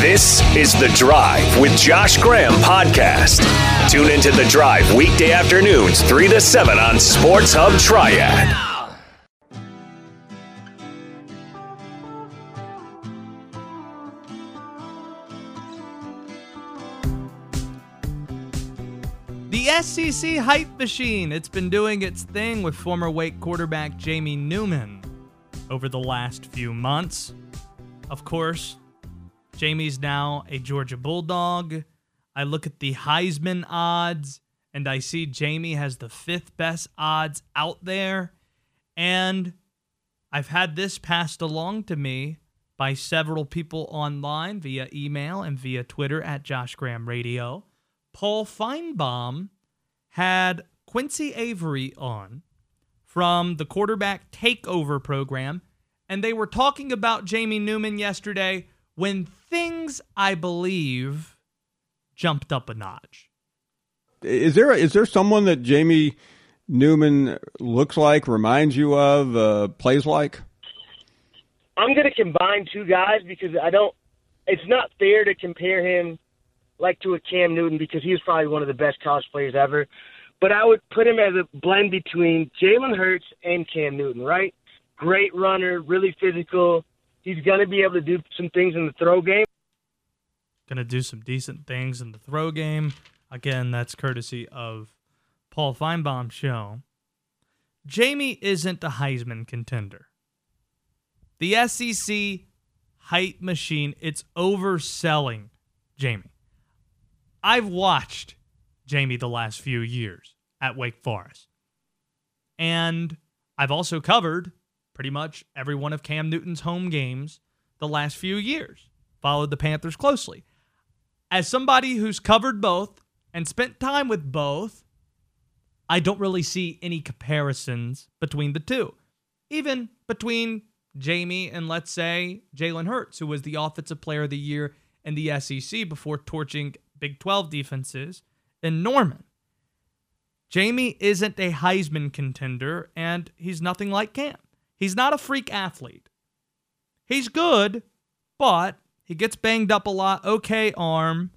This is The Drive with Josh Graham podcast. Tune into The Drive weekday afternoons, 3 to 7 on Sports Hub Triad. The SEC hype machine. It's been doing its thing with former Wake quarterback Jamie Newman over the last few months. Of course, Jamie's now a Georgia Bulldog. I look at the Heisman odds and I see Jamie has the fifth best odds out there. And I've had this passed along to me by several people online via email and via Twitter at Josh Graham Radio. Paul Finebaum had Quincy Avery on from the quarterback takeover program, and they were talking about Jamie Newman yesterday when things, I believe, jumped up a notch. Is there is there someone that Jamie Newman looks like, reminds you of, uh, plays like? I'm going to combine two guys because I don't. It's not fair to compare him like to a Cam Newton because he was probably one of the best college players ever. But I would put him as a blend between Jalen Hurts and Cam Newton, right? Great runner, really physical. He's going to be able to do some things in the throw game. Going to do some decent things in the throw game. Again, that's courtesy of Paul Finebaum's show. Jamie isn't a Heisman contender. The SEC hype machine, it's overselling Jamie. I've watched Jamie the last few years at Wake Forest. And I've also covered pretty much every one of Cam Newton's home games the last few years, followed the Panthers closely. As somebody who's covered both and spent time with both, I don't really see any comparisons between the two. Even between Jamie and, let's say, Jalen Hurts, who was the Offensive Player of the Year in the SEC before torching Big 12 defenses in Norman. Jamie isn't a Heisman contender, and he's nothing like Cam. He's not a freak athlete. He's good, but he gets banged up a lot, okay arm,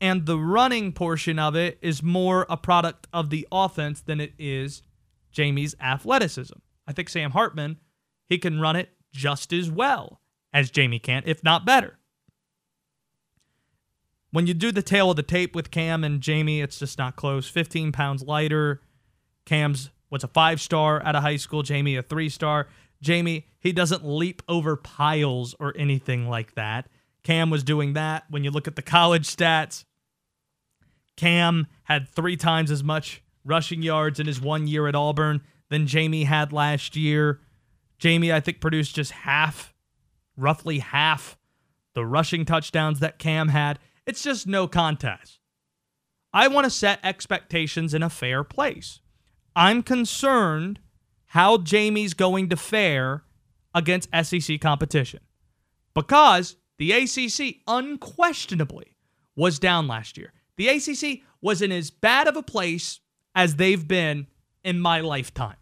and the running portion of it is more a product of the offense than it is Jamie's athleticism. I think Sam Hartman, he can run it just as well as Jamie can, if not better. When you do the tail of the tape with Cam and Jamie, it's just not close. 15 pounds lighter. Cam's was a five star out of high school. Jamie, a three star. Jamie, he doesn't leap over piles or anything like that. Cam was doing that. When you look at the college stats, Cam had three times as much rushing yards in his one year at Auburn than Jamie had last year. Jamie, I think, produced just half, roughly half, the rushing touchdowns that Cam had. It's just no contest. I want to set expectations in a fair place. I'm concerned how Jamie's going to fare against SEC competition because the ACC unquestionably was down last year. The ACC was in as bad of a place as they've been in my lifetime,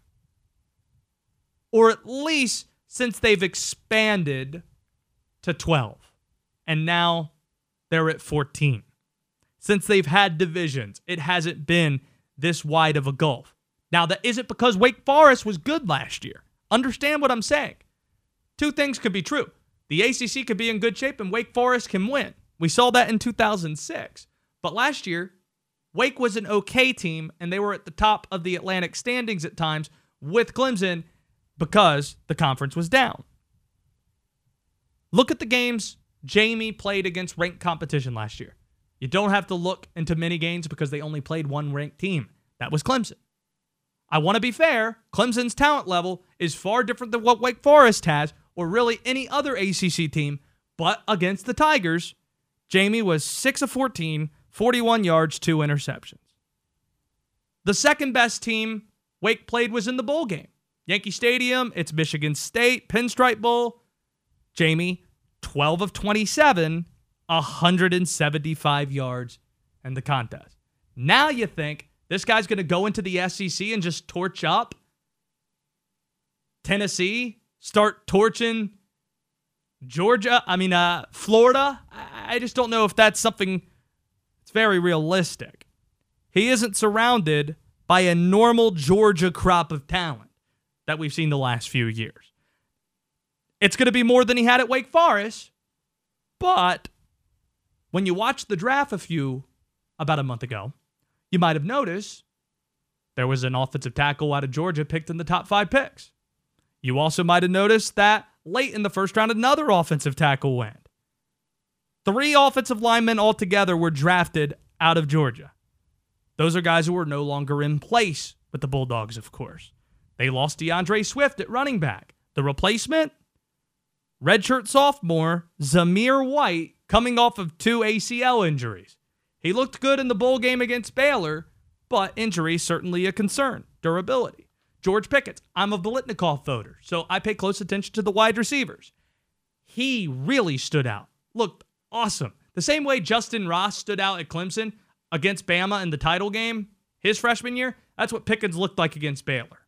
or at least since they've expanded to 12. And now they're at 14. Since they've had divisions, it hasn't been this wide of a gulf. Now, that isn't because Wake Forest was good last year. Understand what I'm saying. Two things could be true. The ACC could be in good shape and Wake Forest can win. We saw that in 2006. But last year, Wake was an okay team and they were at the top of the Atlantic standings at times with Clemson because the conference was down. Look at the games Jamie played against ranked competition last year. You don't have to look into many games because they only played one ranked team. That was Clemson. I want to be fair. Clemson's talent level is far different than what Wake Forest has, or really any other ACC team. But against the Tigers, Jamie was 6 of 14, 41 yards, two interceptions. The second best team Wake played was in the bowl game. Yankee Stadium, it's Michigan State, Pinstripe Bowl. Jamie, 12 of 27, 175 yards in the contest. Now you think this guy's going to go into the SEC and just torch up Tennessee, start torching Georgia, I mean, uh, Florida. I, just don't know if that's something that's very realistic. He isn't surrounded by a normal Georgia crop of talent that we've seen the last few years. It's going to be more than he had at Wake Forest, but when you watch the draft a few about a month ago, you might have noticed there was an offensive tackle out of Georgia picked in the top five picks. You also might have noticed that late in the first round, another offensive tackle went. Three offensive linemen altogether were drafted out of Georgia. Those are guys who are no longer in place with the Bulldogs, of course. They lost D'Andre Swift at running back. The replacement? Redshirt sophomore Zamir White coming off of two ACL injuries. He looked good in the bowl game against Baylor, but injury certainly a concern. Durability. George Pickens. I'm a Biletnikoff voter, so I pay close attention to the wide receivers. He really stood out. Looked awesome. The same way Justyn Ross stood out at Clemson against Bama in the title game his freshman year, that's what Pickens looked like against Baylor.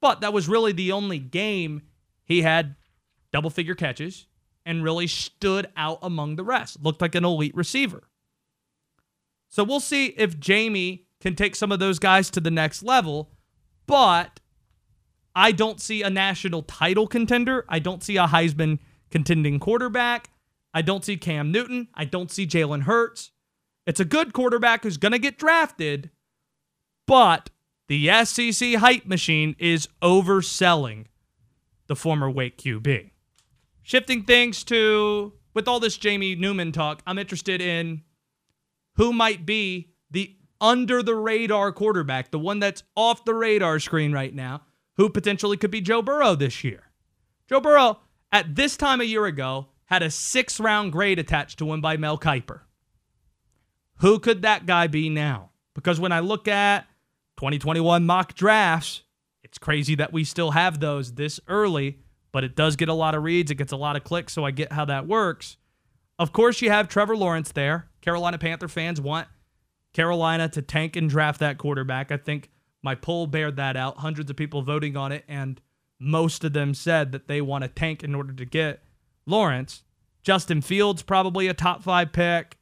But that was really the only game he had double figure catches and really stood out among the rest. Looked like an elite receiver. So we'll see if Jamie can take some of those guys to the next level, but I don't see a national title contender. I don't see a Heisman contending quarterback. I don't see Cam Newton. I don't see Jalen Hurts. It's a good quarterback who's going to get drafted, but the SEC hype machine is overselling the former Wake QB. Shifting things to, with all this Jamie Newman talk, I'm interested in who might be the under the radar quarterback, the one that's off the radar screen right now, who potentially could be Joe Burrow this year. Joe Burrow, at this time a year ago, had a six round grade attached to him by Mel Kiper. Who could that guy be now? Because when I look at 2021 mock drafts, it's crazy that we still have those this early, but it does get a lot of reads. It gets a lot of clicks, so I get how that works. Of course, you have Trevor Lawrence there. Carolina Panther fans want Carolina to tank and draft that quarterback. I think my poll bared that out. Hundreds of people voting on it, and most of them said that they want to tank in order to get Lawrence. Justin Fields, probably a top five pick.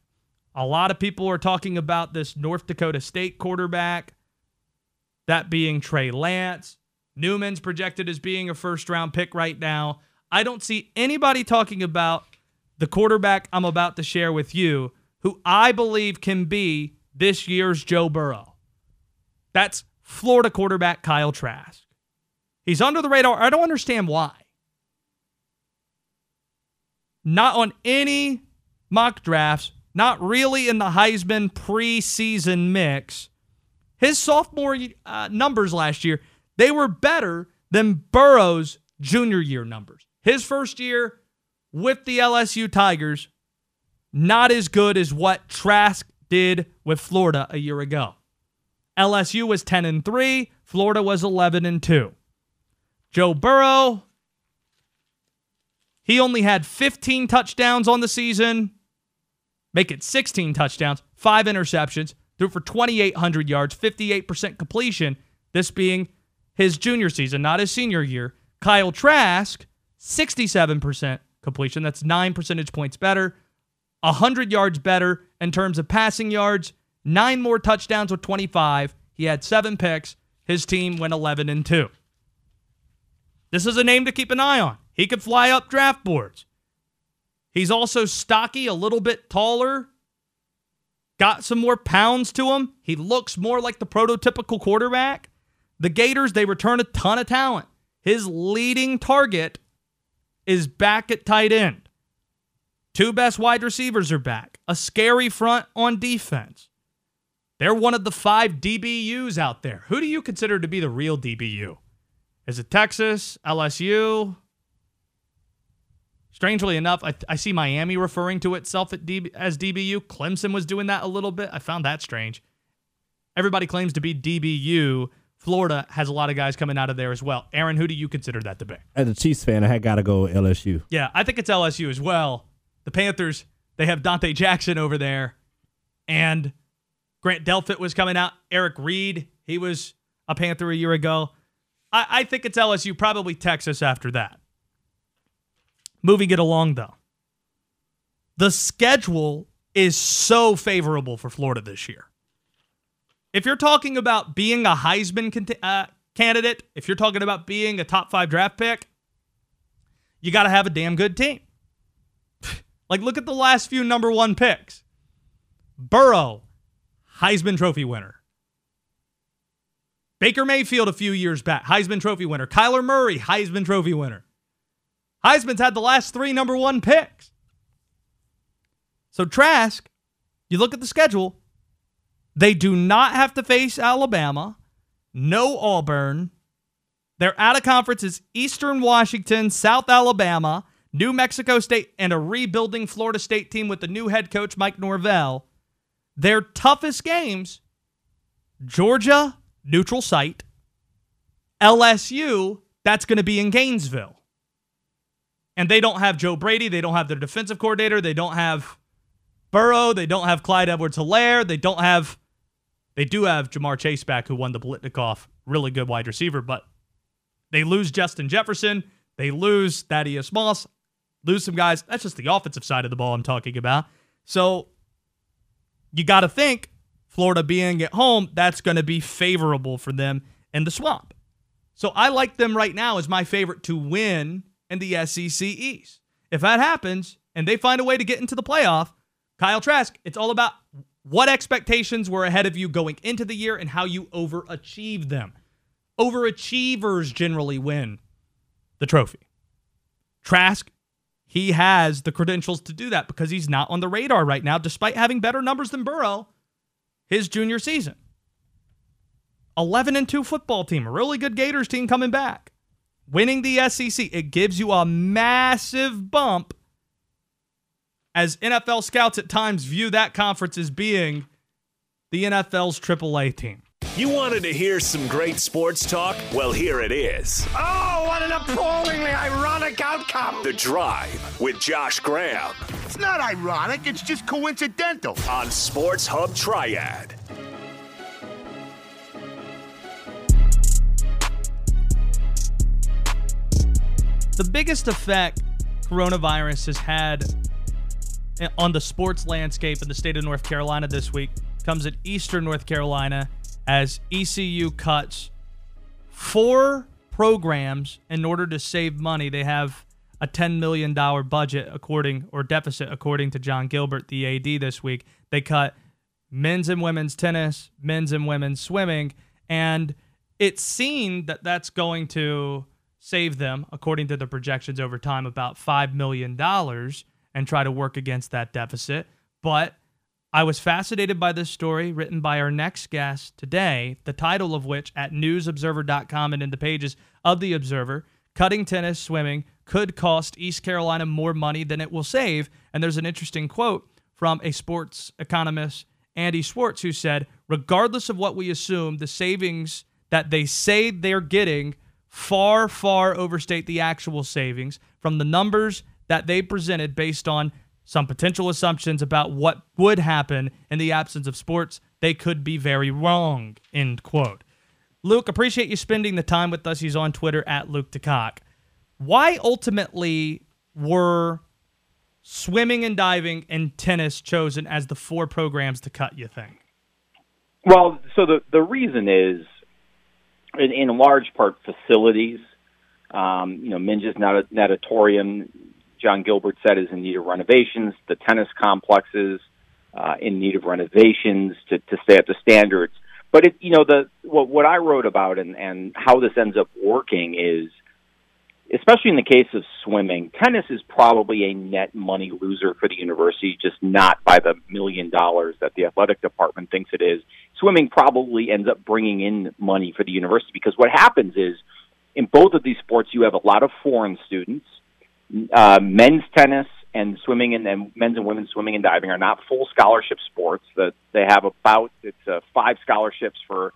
A lot of people are talking about this North Dakota State quarterback, that being Trey Lance. Newman's projected as being a first round pick right now. I don't see anybody talking about the quarterback I'm about to share with you, who I believe can be this year's Joe Burrow. That's Florida quarterback Kyle Trask. He's under the radar. I don't understand why. Not on any mock drafts, not really in the Heisman preseason mix. His sophomore uh, numbers last year, they were better than Burrow's junior year numbers. His first year with the LSU Tigers, not as good as what Trask did with Florida a year ago. LSU was 10 and 3, Florida was 11 and 2. Joe Burrow, he only had 15 touchdowns on the season, make it 16 touchdowns, 5 interceptions, threw for 2800 yards, 58% completion, this being his junior season, not his senior year. Kyle Trask, 67% completion, that's 9 percentage points better. 100 yards better in terms of passing yards, nine more touchdowns with 25. He had seven picks. His team went 11 and 2. This is a name to keep an eye on. He could fly up draft boards. He's also stocky, a little bit taller, got some more pounds to him. He looks more like the prototypical quarterback. The Gators, they return a ton of talent. His leading target is back at tight end. Two best wide receivers are back. A scary front on defense. They're one of the five DBUs out there. Who do you consider to be the real DBU? Is it Texas, LSU? Strangely enough, I, I see Miami referring to itself DB, as DBU. Clemson was doing that a little bit. I found that strange. Everybody claims to be DBU. Florida has a lot of guys coming out of there as well. Aaron, who do you consider that to be? As a Chiefs fan, I had got to go LSU. Yeah, I think it's LSU as well the Panthers, they have Donte Jackson over there. And Grant Delpit was coming out. Eric Reid, he was a Panther a year ago. I, I think it's LSU, probably Texas after that. Moving it along, though. the schedule is so favorable for Florida this year. If you're talking about being a Heisman cont- uh, candidate, if you're talking about being a top five draft pick, you got to have a damn good team. Like, look at the last few number one picks Burrow, Heisman Trophy winner. Baker Mayfield a few years back, Heisman Trophy winner. Kyler Murray, Heisman Trophy winner. Heisman's had the last three number one picks. So Trask, you look at the schedule, they do not have to face Alabama, no Auburn. Their out of conference is Eastern Washington, South Alabama, New Mexico State, and a rebuilding Florida State team with the new head coach, Mike Norvell. Their toughest games Georgia, neutral site. LSU, that's going to be in Gainesville. And they don't have Joe Brady. They don't have their defensive coordinator. They don't have Burrow. They don't have Clyde Edwards Helaire. They don't have, they do have Ja'Marr Chase back, who won the Biletnikoff, really good wide receiver, but they lose Justin Jefferson. They lose Thaddeus Moss, lose some guys. That's just the offensive side of the ball I'm talking about. So you got to think Florida being at home, that's going to be favorable for them in the swamp. So I like them right now as my favorite to win in the SEC East. If that happens and they find a way to get into the playoff, Kyle Trask, it's all about what expectations were ahead of you going into the year and how you overachieve them. Overachievers generally win the trophy. Trask, he has the credentials to do that because he's not on the radar right now, despite having better numbers than Burrow his junior season. 11 and 2 football team, a really good Gators team coming back. Winning the SEC, it gives you a massive bump as NFL scouts at times view that conference as being the NFL's AAA team. You wanted to hear some great sports talk? Well, here it is. Oh, what an appallingly ironic outcome! The Drive with Josh Graham It's not ironic, it's just coincidental. on Sports Hub Triad. The biggest effect coronavirus has had on the sports landscape in the state of North Carolina this week comes at Eastern North Carolina as ECU cuts four programs in order to save money. They have a $10 million budget according or deficit according to Jon Gilbert, the AD this week. They cut men's and women's tennis, men's and women's swimming, and it's seen that that's going to save them, according to the projections over time, about $5 million and try to work against that deficit. But I was fascinated by this story written by our next guest today, the title of which at newsobserver.com and in the pages of the Observer, cutting tennis, swimming could cost East Carolina more money than it will save. And there's an interesting quote from a sports economist, Andy Schwarz, who said, regardless of what we assume, the savings that they say they're getting far, far overstate the actual savings from the numbers that they presented based on some potential assumptions about what would happen in the absence of sports. They could be very wrong. End quote. Luke, appreciate you spending the time with us. He's on Twitter at Luke DeCock. Why ultimately were swimming and diving and tennis chosen as the four programs to cut, you think? Well, so the the reason is, in, in large part, facilities. Um, you know, Minges Nat- Natatorium, Jon Gilbert said, is in need of renovations. The tennis complexes uh, in need of renovations to, to stay up to standards. But it, you know, the what, what I wrote about and, and how this ends up working is, especially in the case of swimming, tennis is probably a net money loser for the university, just not by the million dollars that the athletic department thinks it is. Swimming probably ends up bringing in money for the university because what happens is, in both of these sports, you have a lot of foreign students. Uh, men's tennis and swimming and, and men's and women's swimming and diving are not full scholarship sports. That they have about it's uh, five scholarships for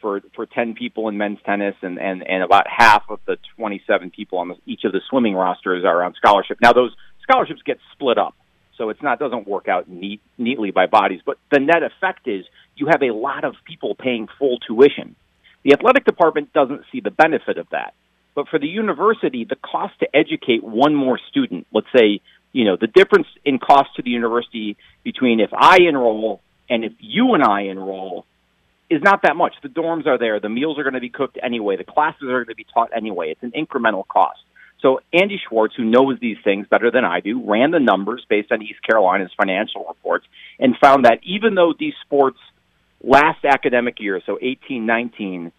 for for ten people in men's tennis, and and and about half of the twenty seven people on the, each of the swimming rosters are on scholarship. Now those scholarships get split up, so it's not doesn't work out neat, neatly by bodies. But the net effect is you have a lot of people paying full tuition. The athletic department doesn't see the benefit of that. But for the university, the cost to educate one more student, let's say You know, the difference in cost to the university between if I enroll and if you and I enroll is not that much. The dorms are there, the meals are going to be cooked anyway, the classes are going to be taught anyway. It's an incremental cost. So Andy Schwarz, who knows these things better than I do, ran the numbers based on East Carolina's financial reports and found that even though these sports last academic year, so 18, 19,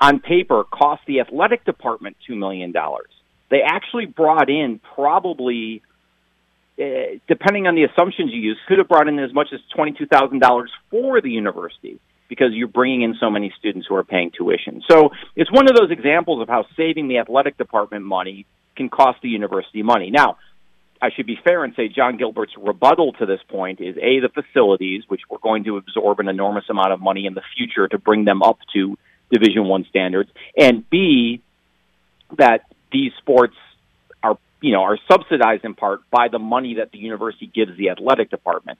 on paper cost the athletic department $2 million, they actually brought in probably, uh, depending on the assumptions you use, could have brought in as much as $22,000 for the university because you're bringing in so many students who are paying tuition. So it's one of those examples of how saving the athletic department money can cost the university money. Now, I should be fair and say Jon Gilbert's rebuttal to this point is A, the facilities, which we're going to absorb an enormous amount of money in the future to bring them up to Division One standards, and B, that these sports are you know are subsidized in part by the money that the university gives the athletic department.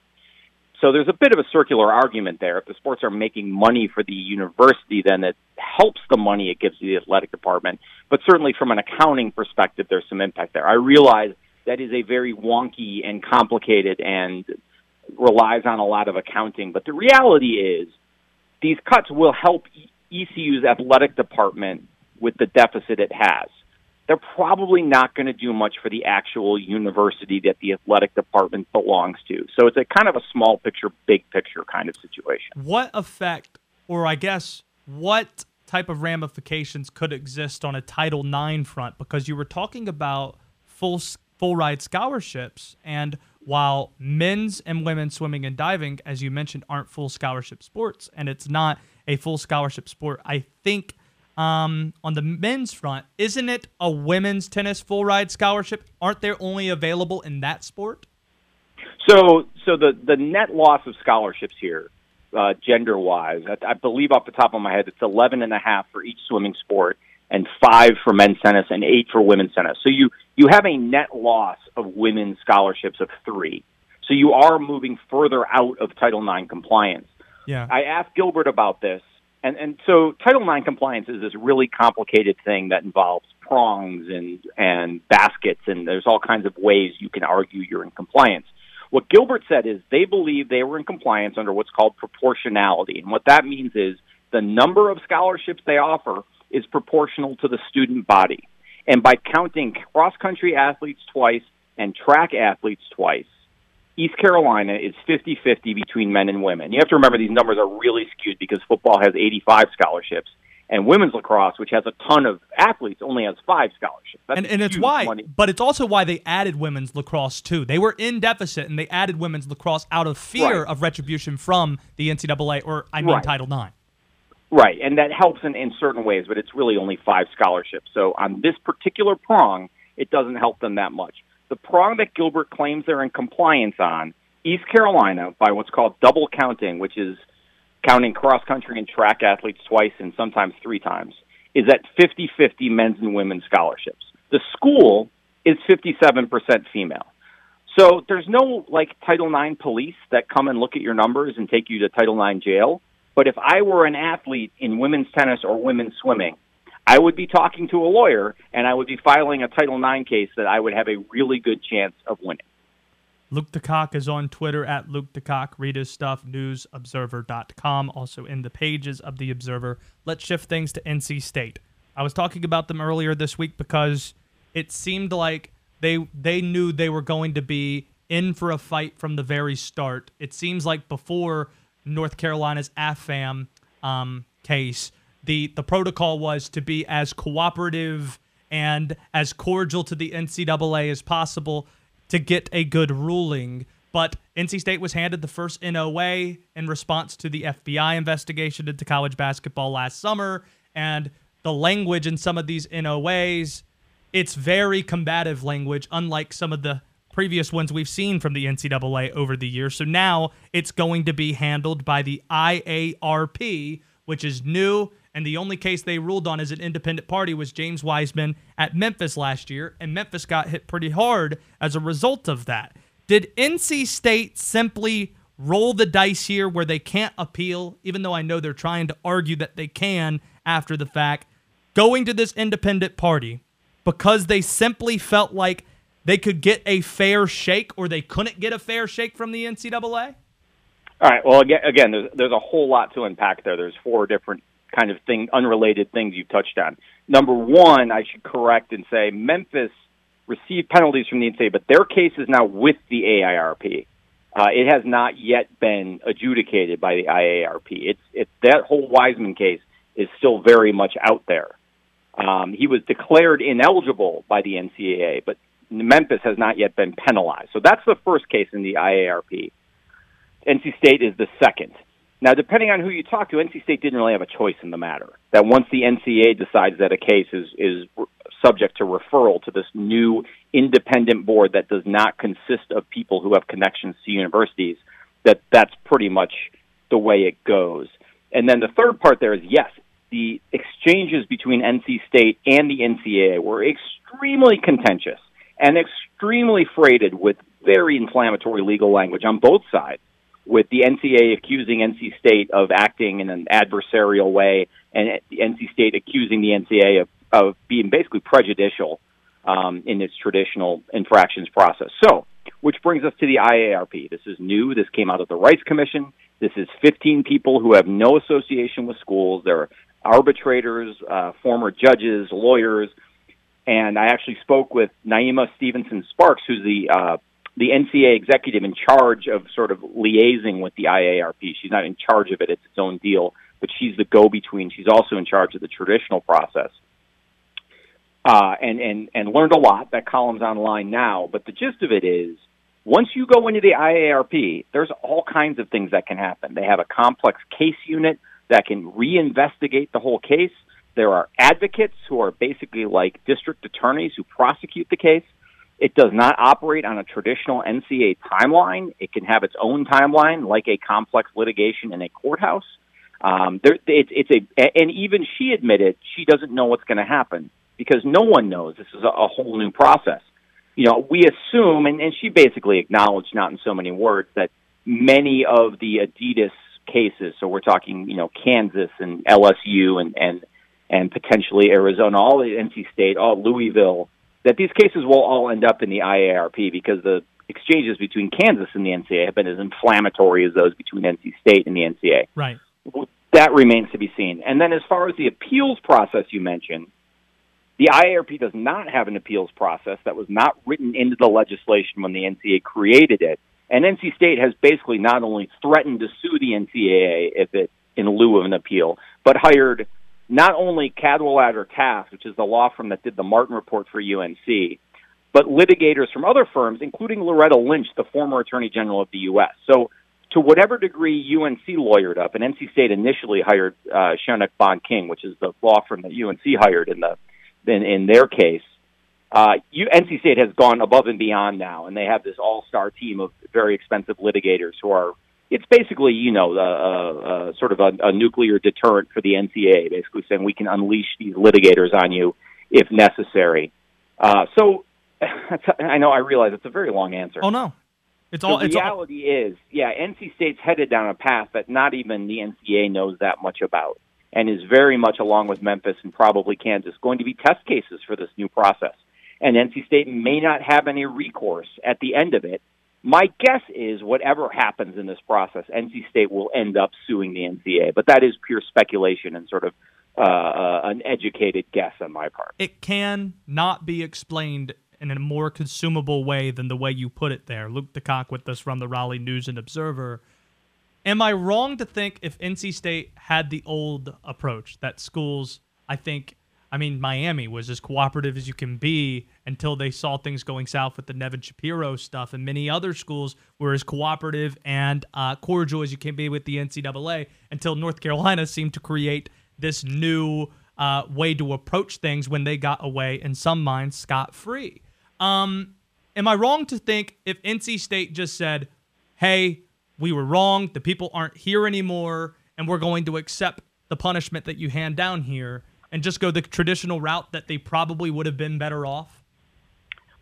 So there's a bit of a circular argument there. If the sports are making money for the university, then it helps the money it gives to the athletic department. But certainly from an accounting perspective, there's some impact there. I realize that is a very wonky and complicated and relies on a lot of accounting. But the reality is these cuts will help ECU's athletic department with the deficit it has they're probably not going to do much for the actual university that the athletic department belongs to. So it's a kind of a small picture, big picture kind of situation. What effect, or I guess, what type of ramifications could exist on a Title IX front? Because you were talking about full full ride scholarships, and while men's and women's swimming and diving, as you mentioned, aren't full scholarship sports, and it's not a full scholarship sport, I think um, on the men's front, isn't it a women's tennis full ride scholarship? Aren't they only available in that sport? So, so the the net loss of scholarships here, uh, gender wise, I, I believe off the top of my head, it's eleven and a half for each swimming sport, and five for men's tennis, and eight for women's tennis. So you you have a net loss of women's scholarships of three. So you are moving further out of Title IX compliance. Yeah. I asked Gilbert about this, and and so Title IX compliance is this really complicated thing that involves prongs and and baskets, and there's all kinds of ways you can argue you're in compliance. What Gilbert said is they believe they were in compliance under what's called proportionality, and what that means is the number of scholarships they offer is proportional to the student body. And by counting cross country athletes twice and track athletes twice, East Carolina is 50 50 between men and women. You have to remember these numbers are really skewed because football has 85 scholarships, and women's lacrosse, which has a ton of athletes, only has five scholarships. That's and, and it's why, money. but it's also why they added women's lacrosse too. They were in deficit, and they added women's lacrosse out of fear right. of retribution from the NCAA, or I mean right. Title IX. Right, and that helps in, in certain ways, but it's really only five scholarships. So on this particular prong, it doesn't help them that much the prong that Gilbert claims they're in compliance on, East Carolina, by what's called double counting, which is counting cross country and track athletes twice and sometimes three times, is at 50 50 men's and women's scholarships. The school is 57% female. So there's no like Title IX police that come and look at your numbers and take you to Title IX jail. But if I were an athlete in women's tennis or women's swimming I would be talking to a lawyer and I would be filing a Title IX case that I would have a really good chance of winning. Luke DeCock is on Twitter at Luke DeCock. Read his stuff, newsobserver.com, also in the pages of The Observer. Let's shift things to NC State. I was talking about them earlier this week because it seemed like they they knew they were going to be in for a fight from the very start. It seems like before North Carolina's AFAM um, case, the the protocol was to be as cooperative and as cordial to the NCAA as possible to get a good ruling. But NC State was handed the first NOA in response to the FBI investigation into college basketball last summer. And the language in some of these NOAs, it's very combative language, unlike some of the previous ones we've seen from the NCAA over the years. So now it's going to be handled by the IARP, which is new and the only case they ruled on as an independent party was James Wiseman at Memphis last year, and Memphis got hit pretty hard as a result of that. Did NC State simply roll the dice here where they can't appeal, even though I know they're trying to argue that they can after the fact, going to this independent party because they simply felt like they could get a fair shake or they couldn't get a fair shake from the NCAA? All right. Well, again, again there's, there's a whole lot to unpack there. There's four different kind of thing, unrelated things you've touched on. Number one, I should correct and say Memphis received penalties from the NCAA, but their case is now with the AIRP. Uh, it has not yet been adjudicated by the IARP. It's it's that whole Wiseman case is still very much out there. Um, he was declared ineligible by the NCAA, but Memphis has not yet been penalized. So that's the first case in the IARP. NC State is the second. Now, depending on who you talk to, NC State didn't really have a choice in the matter. That once the NCAA decides that a case is is subject to referral to this new independent board that does not consist of people who have connections to universities, that that's pretty much the way it goes. And then the third part there is yes, the exchanges between NC State and the NCAA were extremely contentious and extremely freighted with very inflammatory legal language on both sides, with the NCAA accusing NC State of acting in an adversarial way, and NC State accusing the NCAA of, of being basically prejudicial um, in its traditional infractions process. So, which brings us to the IARP. This is new. This came out of the Rice Commission. This is 15 people who have no association with schools. They're arbitrators, uh, former judges, lawyers, and I actually spoke with Naima Stevenson Sparks, who's the uh, the NCA executive in charge of sort of liaising with the IARP. She's not in charge of it; it's its own deal, but she's the go-between. She's also in charge of the traditional process, uh, and and and learned a lot. That column's online now, but the gist of it is. Once you go into the IARP, there's all kinds of things that can happen. They have a complex case unit that can reinvestigate the whole case. There are advocates who are basically like district attorneys who prosecute the case. It does not operate on a traditional NCA timeline. It can have its own timeline, like a complex litigation in a courthouse. Um, there, it, it's a, and even she admitted she doesn't know what's going to happen because no one knows. This is a, a whole new process. You know, we assume, and, and she basically acknowledged, not in so many words, that many of the Adidas cases, so we're talking, you know, Kansas and LSU and and and potentially Arizona, all the NC State, all Louisville, that these cases will all end up in the IARP because the exchanges between Kansas and the NCAA have been as inflammatory as those between NC State and the NCAA. Right. That remains to be seen. And then as far as the appeals process you mentioned, the IARP does not have an appeals process that was not written into the legislation when the NCAA created it. And NC State has basically not only threatened to sue the NCAA if it in lieu of an appeal, but hired not only Cadwalader Taft, which is the law firm that did the Martin report for UNC, but litigators from other firms, including Loretta Lynch, the former Attorney General of the U.S. So, to whatever degree UNC lawyered up, and NC State initially hired uh, Schoeneck Bond King, which is the law firm that UNC hired in the in, in their case. Uh, NC State has gone above and beyond now, and they have this all-star team of very expensive litigators who are it's basically you know uh, uh, sort of a, a nuclear deterrent for the NCAA, basically saying we can unleash these litigators on you if necessary. Uh, so I know I realize it's a very long answer. Oh no, it's all. The it's reality all... is, yeah, NC State's headed down a path that not even the NCAA knows that much about, and is very much along with Memphis and probably Kansas going to be test cases for this new process. And NC State may not have any recourse at the end of it my guess is whatever happens in this process, NC State will end up suing the NCAA, but that is pure speculation and sort of uh, uh, an educated guess on my part. It can not be explained in a more consumable way than the way you put it there. Luke DeCock with us from the Raleigh News and Observer. Am I wrong to think if NC State had the old approach that schools, I think, I mean, Miami was as cooperative as you can be until they saw things going south with the Nevin Shapiro stuff, and many other schools were as cooperative and uh, cordial as you can be with the NCAA until North Carolina seemed to create this new uh, way to approach things when they got away, in some minds, scot free. Um, am I wrong to think if NC State just said, hey, we were wrong, the people aren't here anymore, and we're going to accept the punishment that you hand down here? And just go the traditional route that they probably would have been better off?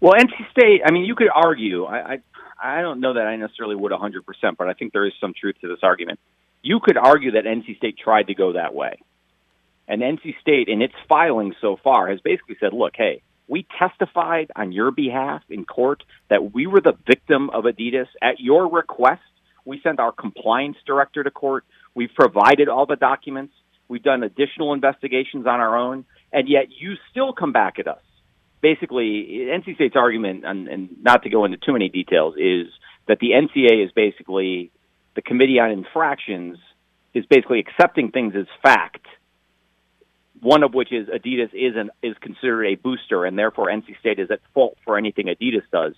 Well, NC State, I mean, you could argue. I, I, I don't know that I necessarily would 100%, but I think there is some truth to this argument. You could argue that NC State tried to go that way. And NC State, in its filing so far, has basically said, look, hey, We testified on your behalf in court that we were the victim of Adidas at your request. We sent our compliance director to court. We've provided all the documents. We've done additional investigations on our own, and yet you still come back at us. Basically, NC State's argument, and, and not to go into too many details, is that the NCA is basically the Committee on Infractions is basically accepting things as fact. One of which is Adidas is an, is considered a booster, and therefore NC State is at fault for anything Adidas does.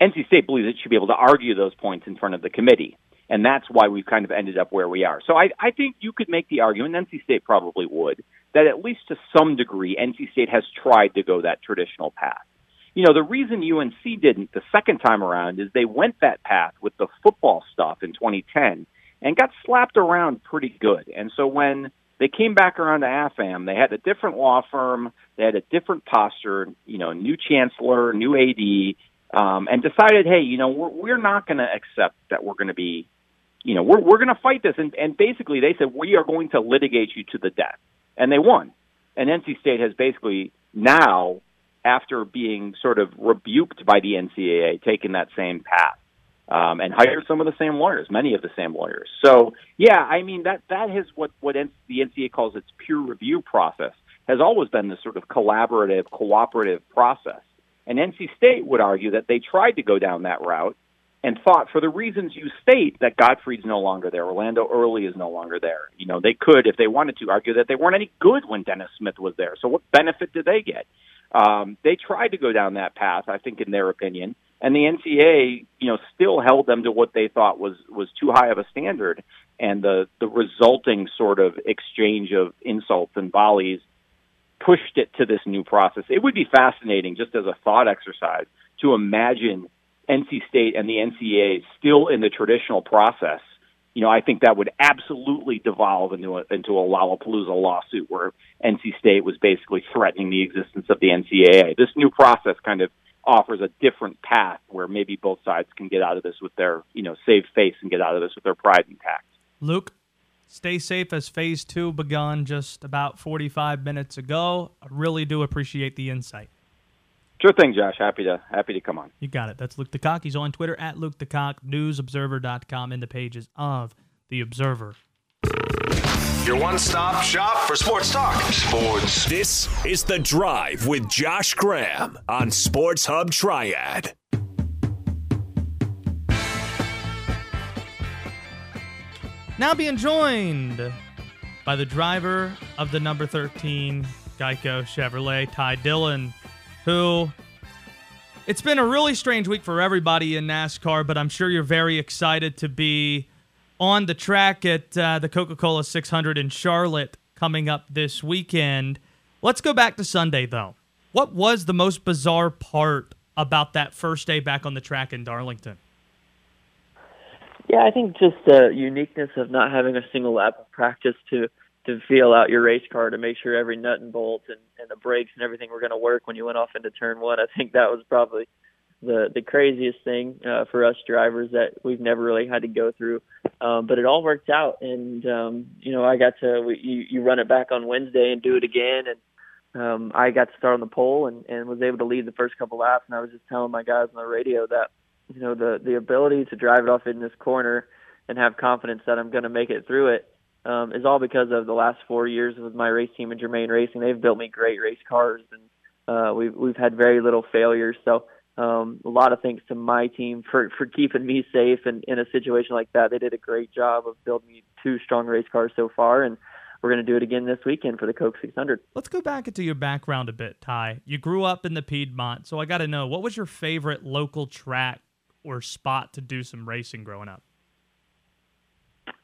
NC State believes it should be able to argue those points in front of the committee, and that's why we've kind of ended up where we are. So I, I think you could make the argument, NC State probably would, that at least to some degree, NC State has tried to go that traditional path. You know, the reason UNC didn't the second time around is they went that path with the football stuff in 2010 and got slapped around pretty good. And so when they came back around to AFAM, they had a different law firm, they had a different posture, you know, new chancellor, new AD, um, and decided, hey, you know, we're, we're not going to accept that we're going to be, you know, we're, we're going to fight this. And, and basically they said, we are going to litigate you to the death. And they won. And NC State has basically now, after being sort of rebuked by the NCAA, taken that same path um, and hired some of the same lawyers, many of the same lawyers. So yeah, I mean that that is what what N- the NCAA calls its peer review process has always been this sort of collaborative, cooperative process. And NC State would argue that they tried to go down that route and thought for the reasons you state that Gottfried's no longer there, Orlando Early is no longer there. You know, they could, if they wanted to, argue that they weren't any good when Dennis Smith was there. So what benefit did they get? Um, they tried to go down that path, I think, in their opinion, and the NCAA, you know, still held them to what they thought was was too high of a standard, and the the resulting sort of exchange of insults and volleys pushed it to this new process. It would be fascinating, just as a thought exercise, to imagine NC State and the NCAA still in the traditional process. You know, I think that would absolutely devolve into a, into a Lollapalooza lawsuit where NC State was basically threatening the existence of the NCAA. This new process kind of offers a different path where maybe both sides can get out of this with their, you know, save face and get out of this with their pride intact. Luke, stay safe as phase two begun just about 45 minutes ago. I really do appreciate the insight. Sure thing, Josh. Happy to happy to come on. You got it. That's Luke DeCock. He's on Twitter at Luke DeCock, newsobserver.com, in the pages of The Observer. Your one stop shop for sports talk. Sports. This is The Drive with Josh Graham on Sports Hub Triad. Now being joined by the driver of the number 13 Geico Chevrolet, Ty Dillon, who it's been a really strange week for everybody in NASCAR, but I'm sure you're very excited to be on the track at uh, the Coca Cola 600 in Charlotte coming up this weekend. Let's go back to Sunday, though. What was the most bizarre part about that first day back on the track in Darlington? Yeah, I think just the uniqueness of not having a single lap of practice to to feel out your race car to make sure every nut and bolt and, and the brakes and everything were going to work when you went off into turn one. I think that was probably the the craziest thing uh, for us drivers that we've never really had to go through. Um, but it all worked out, and um, you know I got to we, you, you run it back on Wednesday and do it again, and um, I got to start on the pole and, and was able to lead the first couple laps. And I was just telling my guys on the radio that you know the the ability to drive it off in this corner and have confidence that I'm going to make it through it um, is all because of the last four years with my race team and Germain Racing. They've built me great race cars, and uh, we've we've had very little failures. So um, a lot of thanks to my team for for keeping me safe and in a situation like that. They did a great job of building me two strong race cars so far, and we're going to do it again this weekend for the Coke 600. Let's go back into your background a bit, Ty. You grew up in the Piedmont, so I got to know what was your favorite local track or spot to do some racing growing up?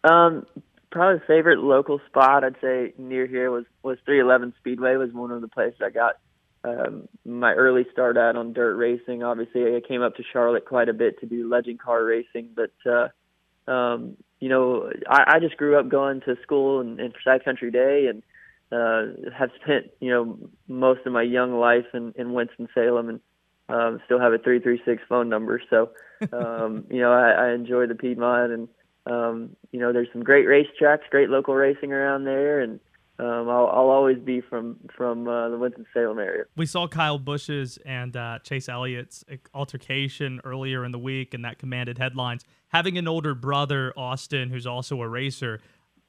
Um, probably favorite local spot I'd say near here was was 311 Speedway was one of the places I got um, my early start at on dirt racing. Obviously, I came up to Charlotte quite a bit to do legend car racing, but uh, um, you know, I, I just grew up going to school and, and Forsyth Country Day, and uh, have spent you know most of my young life in, in Winston Salem, and um, still have a three three six phone number. So, um, you know, I, I enjoy the Piedmont, and um, you know, there's some great racetracks, great local racing around there, and um, I'll, I'll always be from from uh, the Winston Salem area. We saw Kyle Busch's and uh, Chase Elliott's altercation earlier in the week, and that commanded headlines. Having an older brother, Austin, who's also a racer,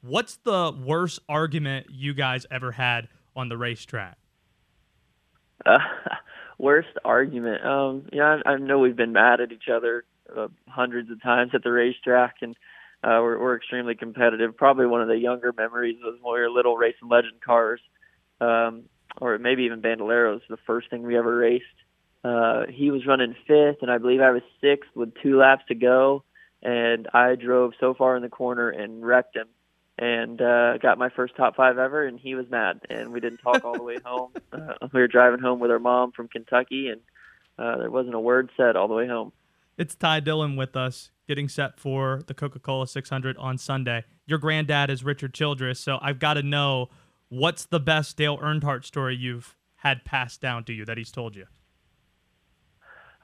what's the worst argument you guys ever had on the racetrack? Uh, worst argument. Um, know, I, I know we've been mad at each other uh, hundreds of times at the racetrack, and uh, we're, we're extremely competitive. Probably one of the younger memories was when we were little racing legend cars, um, or maybe even Bandoleros, the first thing we ever raced. Uh, he was running fifth, and I believe I was sixth with two laps to go, and I drove so far in the corner and wrecked him, and uh, got my first top five ever. And he was mad, and we didn't talk all the way home. Uh, we were driving home with our mom from Kentucky, and uh, there wasn't a word said all the way home. It's Ty Dillon with us getting set for the Coca Cola 600 on Sunday. Your granddad is Richard Childress, so I've got to know what's the best Dale Earnhardt story you've had passed down to you that he's told you?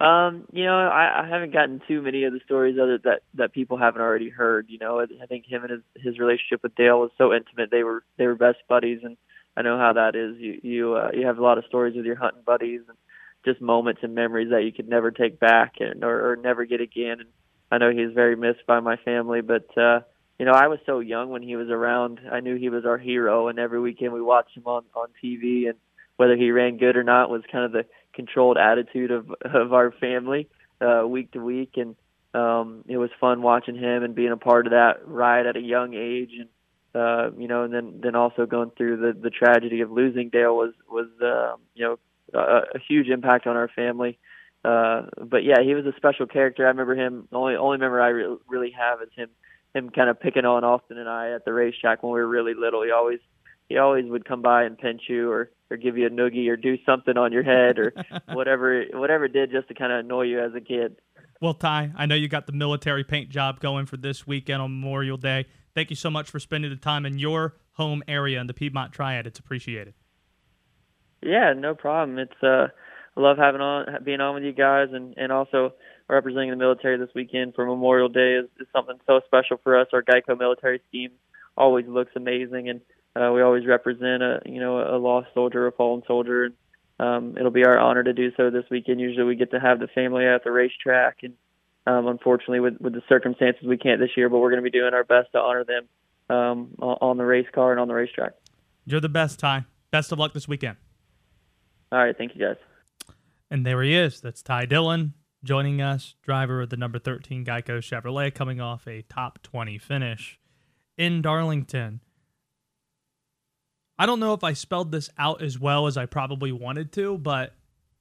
Um, you know, I, I haven't gotten too many of the stories other that that people haven't already heard. You know, I think him and his his relationship with Dale was so intimate. They were they were best buddies, and I know how that is. You you uh, you have a lot of stories with your hunting buddies, and just moments and memories that you could never take back and or, or never get again. And I know he's very missed by my family, but uh, you know, I was so young when he was around. I knew he was our hero, and every weekend we watched him on on TV, and whether he ran good or not was kind of the controlled attitude of of our family uh, week to week, and um, it was fun watching him and being a part of that ride at a young age, and uh, you know, and then then also going through the the tragedy of losing Dale was was uh, you know a, a huge impact on our family. Uh, but yeah, he was a special character. I remember him. The only only memory I re- really have is him him kind of picking on Austin and I at the racetrack when we were really little. He always he always would come by and pinch you or or give you a noogie or do something on your head or whatever whatever it did just to kind of annoy you as a kid. Well, Ty, I know you got the military paint job going for this weekend on Memorial Day. Thank you so much for spending the time in your home area in the Piedmont Triad. It's appreciated. Yeah, no problem. It's uh I love having on being on with you guys, and and also representing the military this weekend for Memorial Day is, is something so special for us. Our Geico military scheme always looks amazing, and uh, we always represent a you know a lost soldier, a fallen soldier, and um, it'll be our honor to do so this weekend. Usually, we get to have the family at the racetrack, and um, unfortunately, with with the circumstances, we can't this year. But we're going to be doing our best to honor them um, on the race car and on the racetrack. You're the best, Ty. Best of luck this weekend. All right, thank you guys. And there he is. That's Ty Dillon joining us, driver of the number 13 Geico Chevrolet, coming off a top 20 finish in Darlington. I don't know if I spelled this out as well as I probably wanted to, but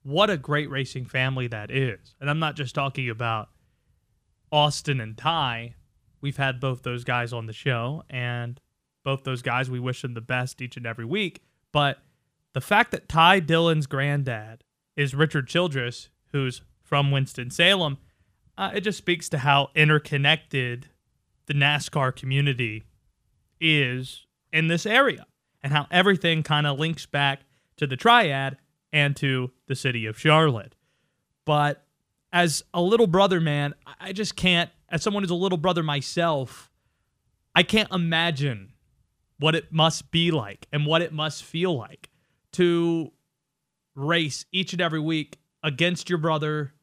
what a great racing family that is. And I'm not just talking about Austin and Ty. We've had both those guys on the show, and both those guys, we wish them the best each and every week. But the fact that Ty Dillon's granddad is Richard Childress, who's from Winston-Salem, uh, it just speaks to how interconnected the NASCAR community is in this area and how everything kind of links back to the triad and to the city of Charlotte. But as a little brother, man, I just can't, as someone who's a little brother myself, I can't imagine what it must be like and what it must feel like to race each and every week against your brother,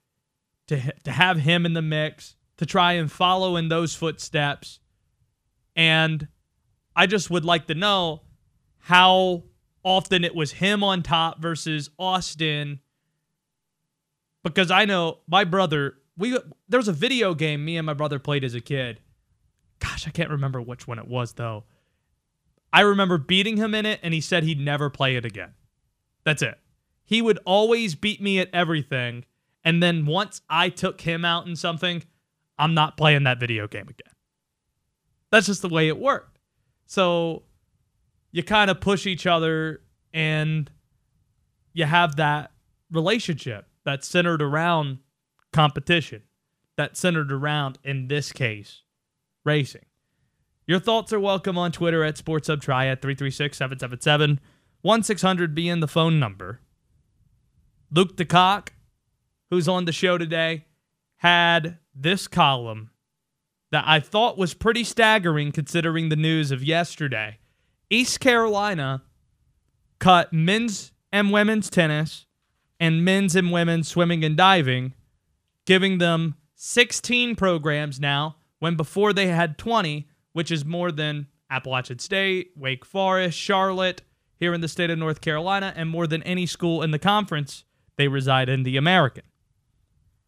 to to have him in the mix, to try and follow in those footsteps. And I just would like to know how often it was him on top versus Austin because I know my brother we there was a video game me and my brother played as a kid. Gosh, I can't remember which one it was though. I remember beating him in it and he said he'd never play it again. That's it. He would always beat me at everything. And then once I took him out in something, I'm not playing that video game again. That's just the way it worked. So you kind of push each other and you have that relationship that's centered around competition, that's centered around, in this case, racing. Your thoughts are welcome on Twitter at SportsHubTriad at 336 777 1600 being the phone number. Luke DeCock, who's on the show today, had this column that I thought was pretty staggering considering the news of yesterday. East Carolina cut men's and women's tennis and men's and women's swimming and diving, giving them 16 programs now when before they had 20, which is more than Appalachian State, Wake Forest, Charlotte, here in the state of North Carolina, and more than any school in the conference they reside in, the American.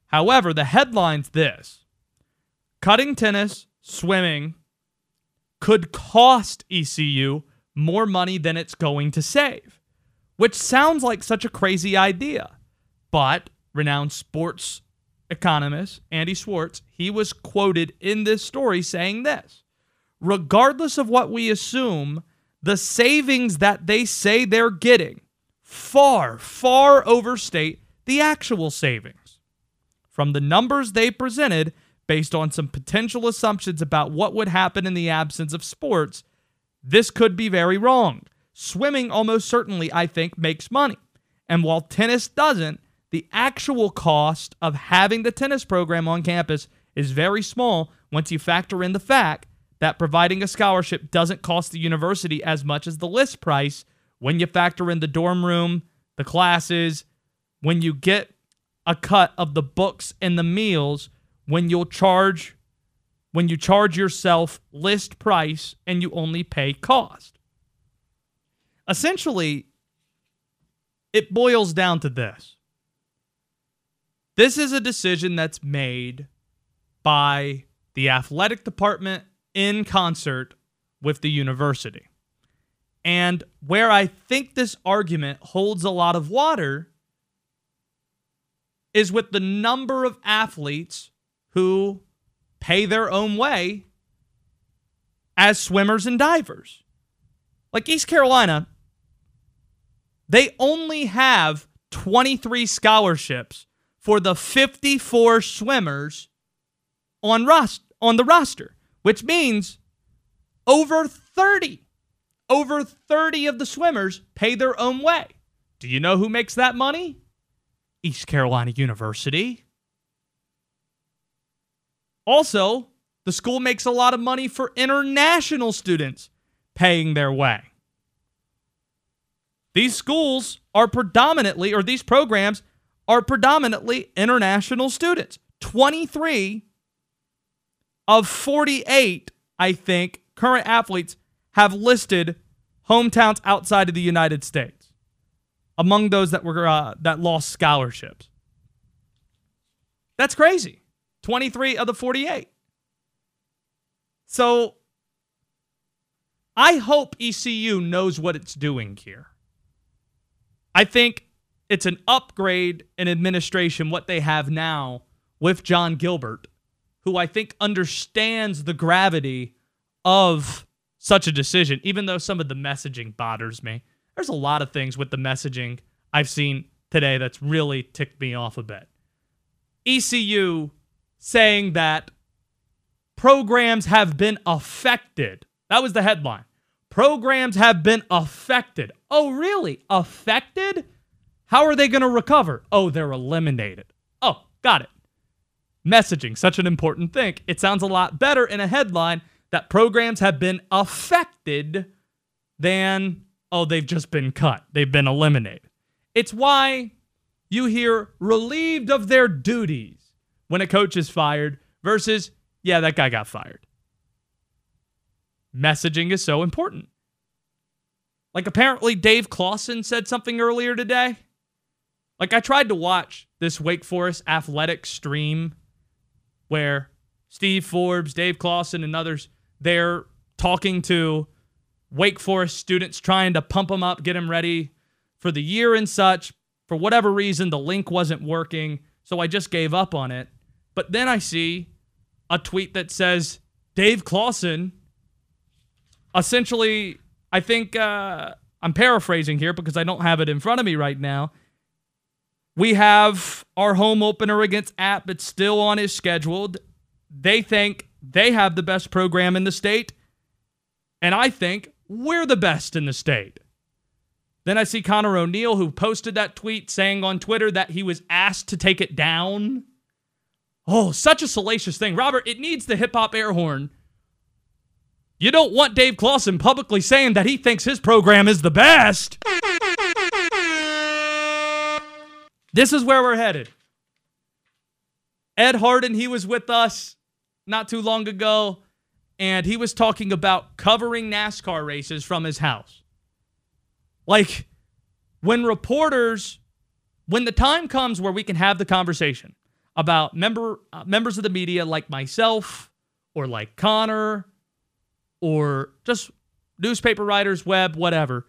However, the headline's this cutting tennis, swimming could cost ECU more money than it's going to save, which sounds like such a crazy idea. But renowned sports economist Andy Schwarz, he was quoted in this story saying this regardless of what we assume, the savings that they say they're getting far, far overstate the actual savings. From the numbers they presented, based on some potential assumptions about what would happen in the absence of sports, this could be very wrong. Swimming almost certainly, I think, makes money. And while tennis doesn't, the actual cost of having the tennis program on campus is very small once you factor in the fact that providing a scholarship doesn't cost the university as much as the list price when you factor in the dorm room, the classes, when you get a cut of the books and the meals, when you'll charge when you charge yourself list price and you only pay cost. Essentially, it boils down to this. This is a decision that's made by the athletic department in concert with the university. And where I think this argument holds a lot of water is with the number of athletes who pay their own way as swimmers and divers. Like East Carolina, they only have 23 scholarships for the 54 swimmers on rost- on the roster which means over 30, over 30 of the swimmers pay their own way. Do you know who makes that money? East Carolina University. Also, the school makes a lot of money for international students paying their way. These schools are predominantly, or these programs are predominantly international students. 23 of 48, I think, current athletes have listed hometowns outside of the United States among those that were uh, that lost scholarships. That's crazy. 23 of the 48. So I hope ECU knows what it's doing here. I think it's an upgrade in administration what they have now with Jon Gilbert who I think understands the gravity of such a decision, even though some of the messaging bothers me. There's a lot of things with the messaging I've seen today that's really ticked me off a bit. ECU saying that programs have been affected. That was the headline. Programs have been affected. Oh, really? Affected? How are they going to recover? Oh, they're eliminated. Oh, got it messaging, such an important thing. It sounds a lot better in a headline that programs have been affected than, oh, they've just been cut, they've been eliminated. It's why you hear relieved of their duties when a coach is fired versus, yeah, that guy got fired. Messaging is so important. Like, apparently, Dave Clawson said something earlier today. Like, I tried to watch this Wake Forest athletic stream where Steve Forbes, Dave Clawson, and others, they're talking to Wake Forest students, trying to pump them up, get them ready for the year and such. For whatever reason, the link wasn't working, so I just gave up on it. But then I see a tweet that says Dave Clawson essentially, I think uh, I'm paraphrasing here because I don't have it in front of me right now. We have our home opener against App. It's still on his scheduled. They think they have the best program in the state. And I think we're the best in the state. Then I see Connor O'Neill, who posted that tweet saying on Twitter that he was asked to take it down. Oh, such a salacious thing. Robert, it needs the hip hop air horn You don't want Dave Clawson publicly saying that he thinks his program is the best. This is where we're headed. Ed Hardin, he was with us not too long ago, and he was talking about covering NASCAR races from his house. Like, when reporters, when the time comes where we can have the conversation about member uh, members of the media like myself or like Connor or just newspaper writers, web, whatever,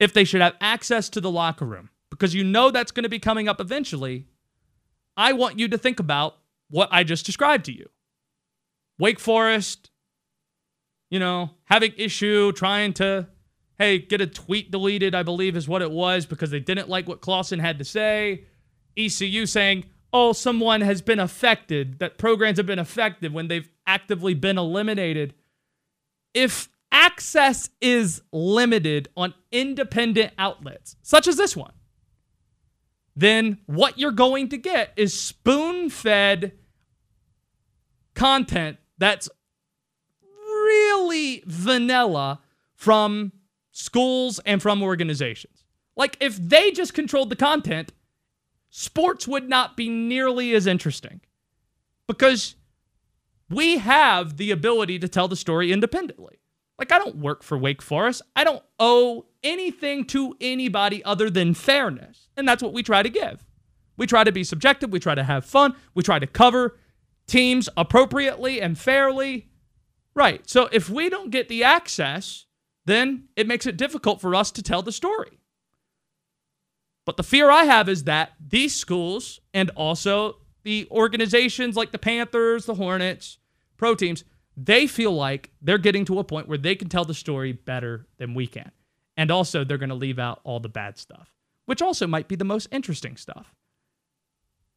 if they should have access to the locker room, because you know that's going to be coming up eventually, I want you to think about what I just described to you. Wake Forest, you know, having issue trying to, hey, get a tweet deleted, I believe is what it was, because they didn't like what Clawson had to say. ECU saying, oh, someone has been affected, that programs have been affected when they've actively been eliminated. If access is limited on independent outlets, such as this one, then what you're going to get is spoon fed content that's really vanilla from schools and from organizations. Like, if they just controlled the content, sports would not be nearly as interesting because we have the ability to tell the story independently. Like, I don't work for Wake Forest. I don't owe anything to anybody other than fairness. And that's what we try to give. We try to be subjective. We try to have fun. We try to cover teams appropriately and fairly. Right. So if we don't get the access, then it makes it difficult for us to tell the story. But the fear I have is that these schools and also the organizations like the Panthers, the Hornets, pro teams, they feel like they're getting to a point where they can tell the story better than we can. And also, they're going to leave out all the bad stuff, which also might be the most interesting stuff.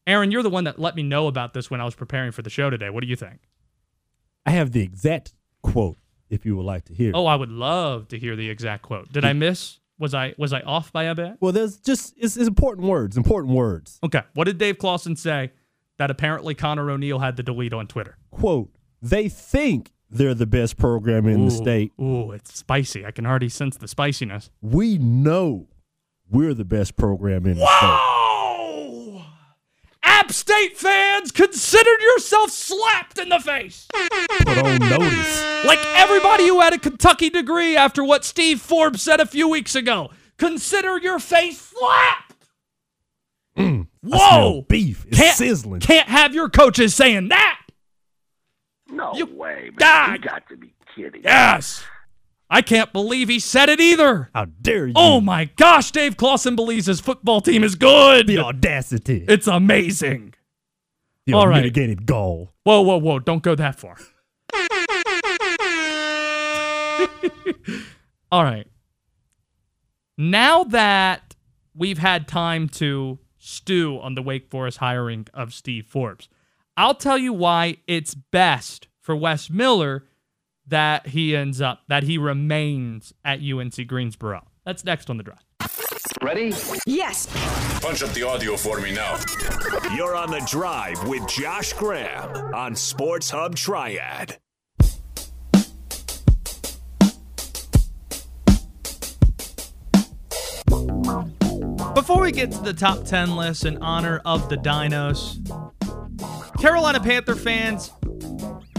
Aaron, you're the one that let me know about this when I was preparing for the show today. What do you think? I have the exact quote if you would like to hear. Oh, I would love to hear the exact quote. Did I miss? Was I was I off by a bit? Well, there's just it's, it's important words, important words. Okay. What did Dave Clawson say that apparently Connor O'Neill had to delete on Twitter? Quote, they think they're the best program in ooh, the state. Ooh, it's spicy. I can already sense the spiciness. We know we're the best program in the Whoa! state. App State fans, consider yourself slapped in the face. Put on notice. Like everybody who had a Kentucky degree after what Steve Forbes said a few weeks ago. Consider your face slapped. Mm, Whoa! beef. It's Can't- sizzling. Can't have your coaches saying that. No You- way, man. God. You got to be kidding. Yes. I can't believe he said it either. How dare you? Oh my gosh, Dave Clawson believes his football team is good. The audacity. It's amazing. the all right. unmitigated gall. Whoa, whoa, whoa. Don't go that far. All right. Now that we've had time to stew on the Wake Forest hiring of Steve Forbes, I'll tell you why it's best for Wes Miller that he ends up, that he remains at UNC Greensboro. That's next on the drive. Ready? Yes. Punch up the audio for me now. You're on the drive with Josh Graham on Sports Hub Triad. Before we get to the top 10 list in honor of the Dinos, Carolina Panther fans,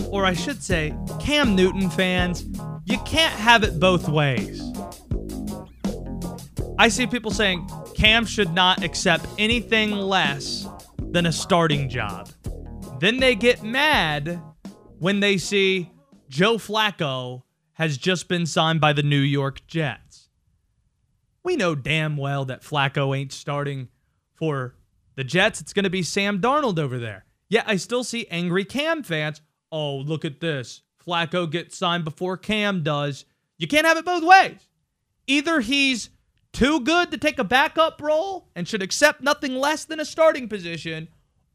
or I should say, Cam Newton fans, you can't have it both ways. I see people saying Cam should not accept anything less than a starting job. Then they get mad when they see Joe Flacco has just been signed by the New York Jets. We know damn well that Flacco ain't starting for the Jets. It's going to be Sam Darnold over there. Yet I still see angry Cam fans. Oh, look at this. Flacco gets signed before Cam does. You can't have it both ways. Either he's too good to take a backup role and should accept nothing less than a starting position,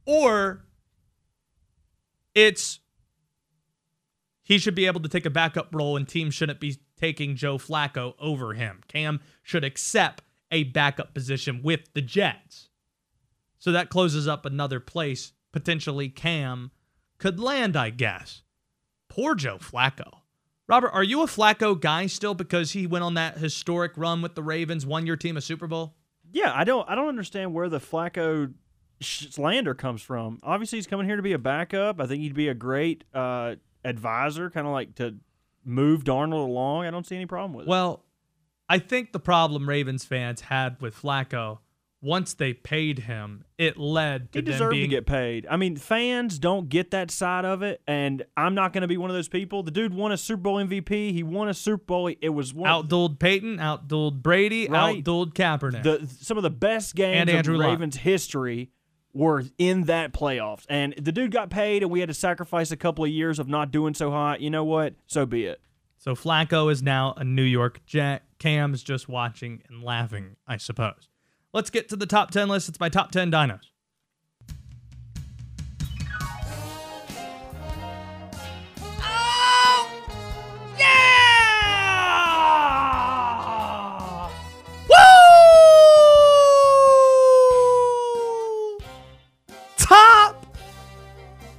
or it's he should be able to take a backup role and teams shouldn't be taking Joe Flacco over him. Cam should accept a backup position with the Jets. So that closes up another place potentially Cam could land, I guess. Poor Joe Flacco. Robert, are you a Flacco guy still because he went on that historic run with the Ravens, won your team a Super Bowl? Yeah, I don't I don't understand where the Flacco slander comes from. Obviously, he's coming here to be a backup. I think he'd be a great uh, advisor, kind of like to move Darnold along. I don't see any problem with it. Well, I think the problem Ravens fans had with Flacco once they paid him, it led to the he deserved being to get paid. I mean, fans don't get that side of it, and I'm not going to be one of those people. The dude won a Super Bowl MVP. He won a Super Bowl. It was one outdueled Peyton, outdueled Brady, Right. outdueled Kaepernick. the some of the best games And Andrew of Luck. Ravens history were in that playoffs. And the dude got paid, and we had to sacrifice a couple of years of not doing so hot. You know what? So be it. so Flacco is now a New York Jet. Cam is just watching and laughing, I suppose. Let's get to the top 10 list. It's my top 10 dinos. Oh, Woo! Top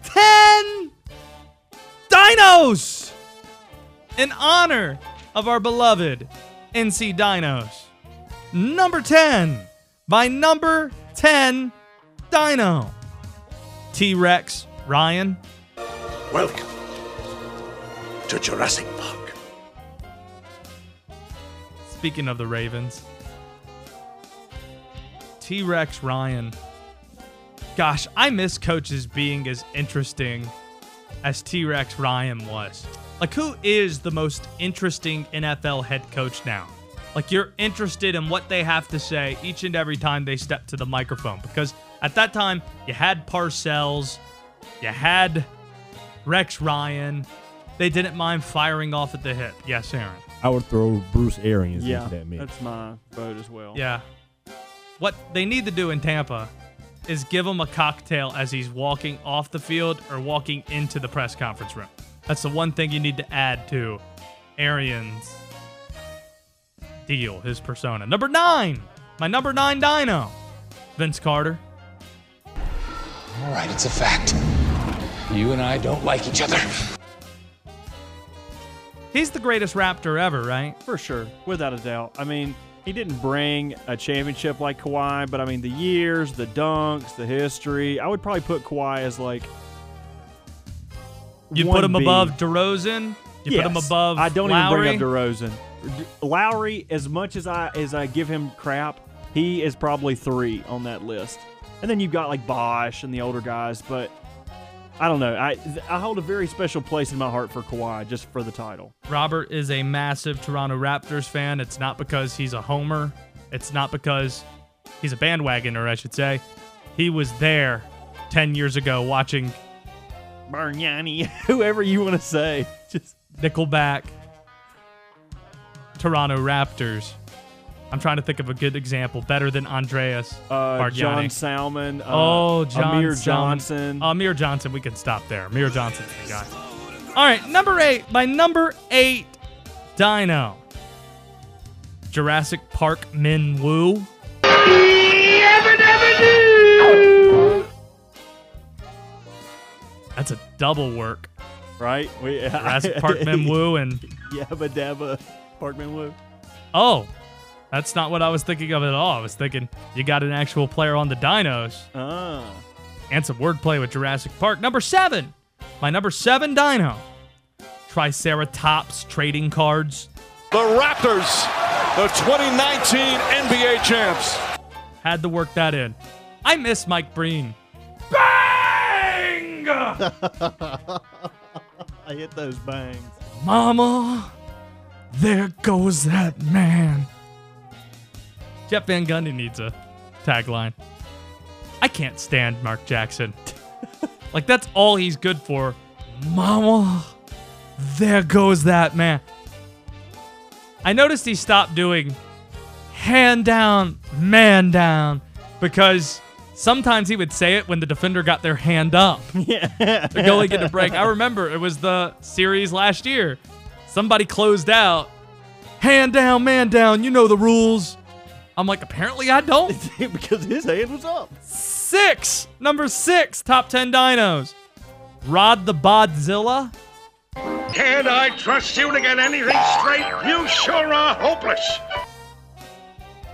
10 dinos in honor of our beloved NC Dinos. Number 10, my number 10 dino, T Rex Ryan. Welcome to Jurassic Park. Speaking of the Ravens, T Rex Ryan. Gosh, I miss coaches being as interesting as T Rex Ryan was. Like, who is the most interesting NFL head coach now? Like, you're interested in what they have to say each and every time they step to the microphone. Because at that time, you had Parcells, you had Rex Ryan. They didn't mind firing off at the hit. Yes, Aaron. I would throw Bruce Arians Yeah, into that mix. that's my vote as well. Yeah. What they need to do in Tampa is give him a cocktail as he's walking off the field or walking into the press conference room. That's the one thing you need to add to Arians' deal, his persona. Number nine, my number nine dino, Vince Carter. All right, it's a fact. You and I don't like each other. He's the greatest Raptor ever, right? For sure, without a doubt. I mean, he didn't bring a championship like Kawhi, but I mean, the years, the dunks, the history. I would probably put Kawhi as like. You put him 1B. above DeRozan. You put him Yes. above. I don't Lowry. even bring up DeRozan. Lowry, as much as I as I give him crap, he is probably three on that list. And then you've got like Bosh and the older guys, but I don't know. I I hold a very special place in my heart for Kawhi just for the title. Robert is a massive Toronto Raptors fan. It's not because he's a homer. It's not because he's a bandwagoner, I should say. He was there 10 years ago watching Bargnani, whoever you want to say, just Nickelback Toronto Raptors. I'm trying to think of a good example, better than Andreas uh. John Salmon. Uh, oh, John Amir Salmon. Johnson. Amir Johnson, we can stop there. Amir Johnson's the guy. All right, number eight. My number eight dino. Jurassic Park Min Woo. That's a double work. right? We, Jurassic Park Min Woo and Yabba Dabba Parkman Woo. oh, that's not what I was thinking of at all. I was thinking you got an actual player on the dinos. Ah. and some wordplay with Jurassic Park. Number seven, my number seven dino, Triceratops trading cards. The Raptors, the 2019 NBA champs. Had to work that in. I miss Mike Breen. Bang! I hit those bangs. Mama, there goes that man. Jeff Van Gundy needs a tagline. I can't stand Mark Jackson. like, that's all he's good for. Mama, there goes that man. I noticed he stopped doing hand down, man down, because sometimes he would say it when the defender got their hand up. Yeah. the goalie getting a break. I remember it was the series last year. Somebody closed out. Hand down, man down. You know the rules. I'm like, apparently I don't. because his hand was up. Six. Number six. Top 10 dinos. Rod the Bodzilla. Can't I trust you to get anything straight? You sure are hopeless.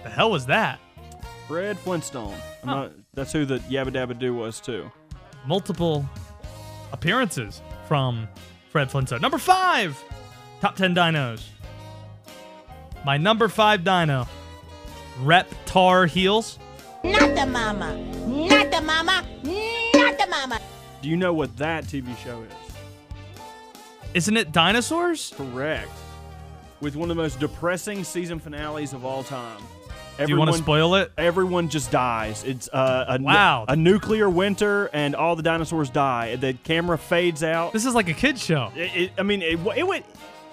The hell was that? Fred Flintstone. I'm not, that's who the Yabba Dabba Doo was too. Multiple appearances from Fred Flintstone. Number five, top 10 dinos. My number five dino, Reptar Heels. Not the mama. Not the mama. Not the mama. Do you know what that TV show is? Isn't it dinosaurs? Correct. With one of the most depressing season finales of all time. Do you want to spoil it? Everyone just dies. It's uh, a Wow. a nuclear winter, and all the dinosaurs die. The camera fades out. This is like a kid's show. It, it- I mean, it, wa- it went.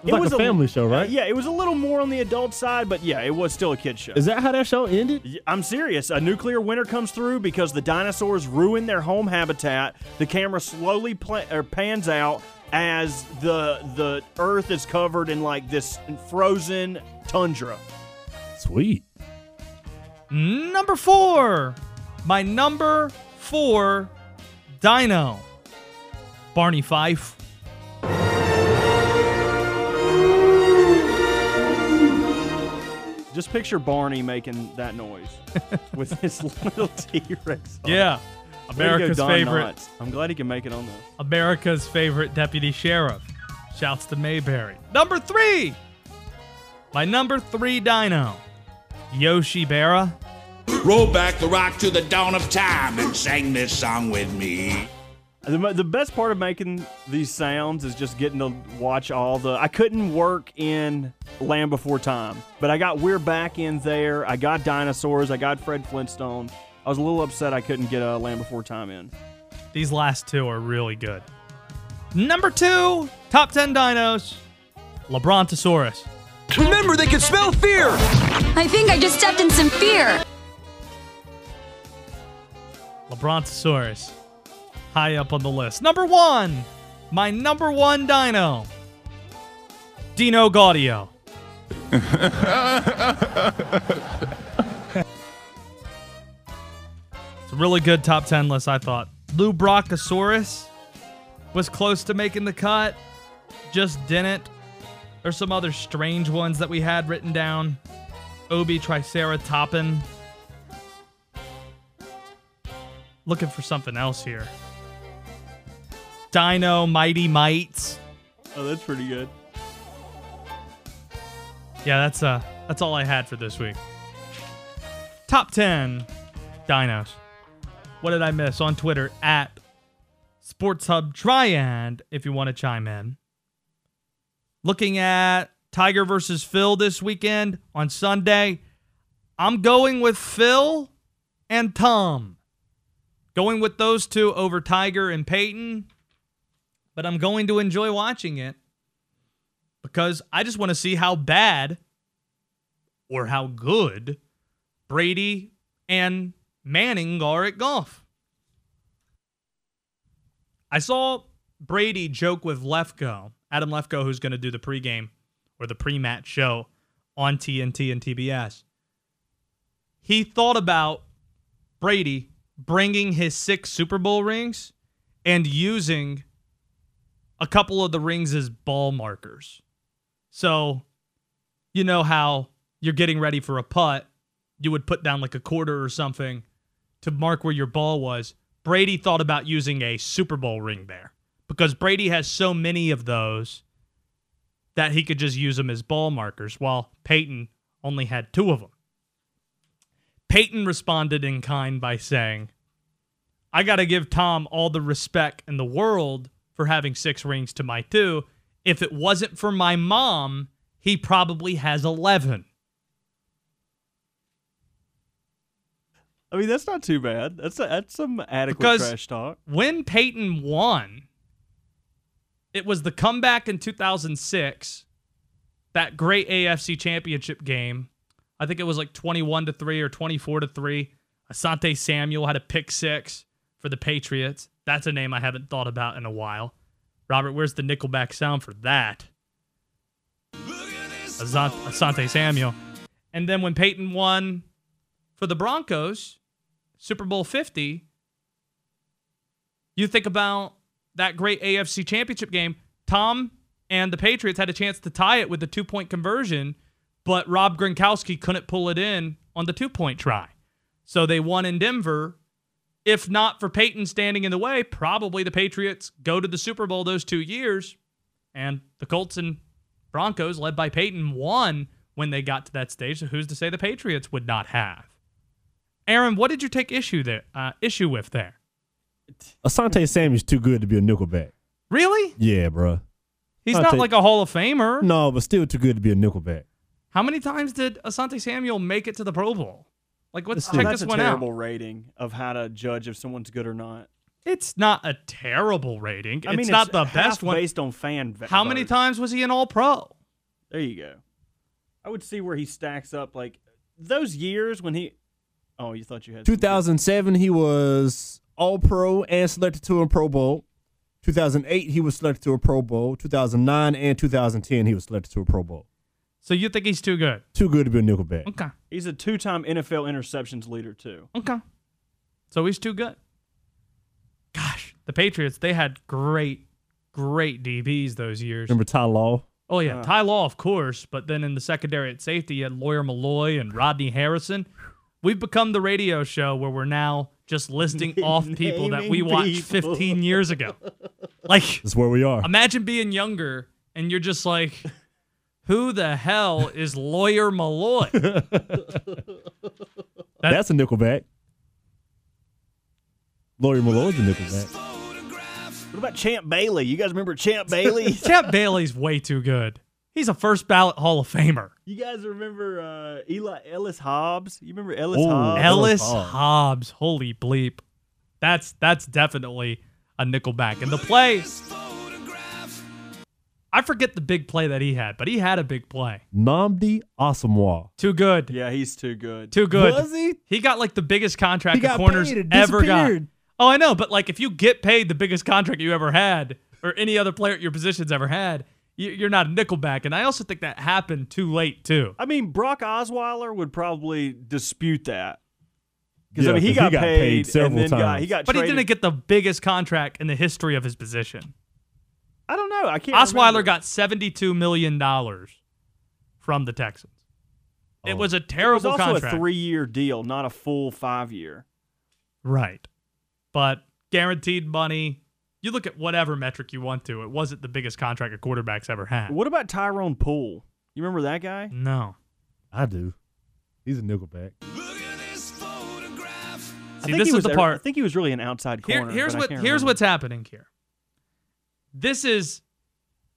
It's like a family show, right? Yeah, it was a little more on the adult side, but yeah, it was still a kid show. Is that how that show ended? I'm serious. A nuclear winter comes through because the dinosaurs ruin their home habitat. The camera slowly pla- or pans out as the the Earth is covered in like this frozen tundra. Sweet. Number four, my number four dino, Barney Fife. Just picture Barney making that noise with his little T-Rex. Yeah, Way go, America's favorite. Knotts. I'm glad he can make it on this. America's favorite deputy sheriff. Shouts to Mayberry. Number three, my number three dino, Yoshi Berra. Roll back the rock to the dawn of time and sing this song with me. The, the best part of making these sounds is just getting to watch all the. I couldn't work in Land Before Time, but I got We're Back in there. I got dinosaurs. I got Fred Flintstone. I was a little upset I couldn't get a Land Before Time in. These last two are really good. Number two, top 10 dinos, LeBrontosaurus. Remember, they can smell fear. I think I just stepped in some fear. LeBrontosaurus. High up on the list. Number one, my number one dino, Dino Gaudio. It's a really good top 10 list, I thought. Lou Brachiosaurus was close to making the cut, just didn't. There's some other strange ones that we had written down. Obi Triceratopin. Looking for something else here. Dino Mighty Mites. Oh, that's pretty good. Yeah, that's uh that's all I had for this week. Top 10 dinos. What did I miss on Twitter at Sports Hub Triad if you want to chime in. Looking at Tiger versus Phil this weekend on Sunday. I'm going with Phil and Tom. Going with those two over Tiger and Peyton. But I'm going to enjoy watching it because I just want to see how bad or how good Brady and Manning are at golf. I saw Brady joke with Lefkoe, Adam Lefkoe, who's going to do the pregame or the pre-match show on TNT and TBS. He thought about Brady bringing his six Super Bowl rings and using a couple of the rings as ball markers. So, you know how you're getting ready for a putt, you would put down like a quarter or something to mark where your ball was. Brady thought about using a Super Bowl ring there because Brady has so many of those that he could just use them as ball markers, while Peyton only had two of them. Peyton responded in kind by saying, I got to give Tom all the respect in the world for having six rings to my two. If it wasn't for my mom, he probably has 11. I mean, that's not too bad. That's that's some adequate Because trash talk. when Peyton won, it was the comeback in 2006, that great AFC championship game. I think it was like 21 to 3 or 24 to 3. Asante Samuel had a pick six for the Patriots. That's a name I haven't thought about in a while. Robert, where's the Nickelback sound for that? Asante, Samuel. And then when Peyton won for the Broncos, Super Bowl 50, you think about that great AFC championship game. Tom and the Patriots had a chance to tie it with the two point conversion, but Rob Gronkowski couldn't pull it in on the two point try. So they won in Denver. If not for Peyton standing in the way, probably the Patriots go to the Super Bowl those two years. And the Colts and Broncos, led by Peyton, won when they got to that stage. So who's to say the Patriots would not have? Aaron, what did you take issue there? Uh, issue with there? Asante Samuel's too good to be a nickelback. Really? Yeah, bro. He's not like a Hall of Famer. No, but still too good to be a nickelback. How many times did Asante Samuel make it to the Pro Bowl? Like, let's check that's this a one out. terrible rating of how to judge if someone's good or not. It's not a terrible rating. I mean, it's not the half best one. based on fan. v- How many times was he an All Pro? There you go. I would see where he stacks up. Like those years when he. Oh, you thought you had. 2007, he was All Pro and selected to a Pro Bowl. 2008, he was selected to a Pro Bowl. 2009 and 2010, he was selected to a Pro Bowl. So you think he's too good? Too good to be a nickelback. Okay. He's a two-time NFL interceptions leader too. Okay. So he's too good. Gosh, the Patriots, they had great, great DBs those years. Remember Ty Law? Oh, yeah. Uh. Ty Law, of course. But then in the secondary at safety, you had Lawyer Milloy and Rodney Harrison. We've become the radio show where we're now just listing off people that we watched people. 15 years ago. Like, That's where we are. imagine being younger and you're just like, who the hell is Lawyer Milloy? That's a nickelback. Lawyer Milloy's a nickelback. What about Champ Bailey? You guys remember Champ Bailey? Champ Bailey's way too good. He's a first ballot Hall of Famer. you guys remember uh, Eli Ellis Hobbs? You remember Ellis Ooh, Hobbs? Ellis Hobbs. Hobbs. Holy bleep. That's that's definitely a nickelback. And the play I forget the big play that he had, but he had a big play. Nnamdi Asomugha. Too good. Yeah, he's too good. Too good. Was he? He got like the biggest contract He the corners paid ever got. Oh, I know, but like if you get paid the biggest contract you ever had, or any other player at your position's ever had, you- you're not a nickelback. And I also think that happened too late too. I mean, Brock Osweiler would probably dispute that. Because Yeah, I mean, he 'cause got, he got paid, paid several and then got times. he got But he didn't get the biggest contract in the history of his position. I don't know. I can't. Osweiler remember. got seventy-two million dollars from the Texans. It Oh. was a It was terrible also contract, a three-year deal, not a full five-year. right? But guaranteed money. You look at whatever metric you want to. It wasn't the biggest contract a quarterback's ever had. What about Tyrone Poole? You remember that guy? No. I do. He's a nickelback. I See, think this he is was the part. I think he was really an outside Here- corner. here's what here's remember. what's happening here. This is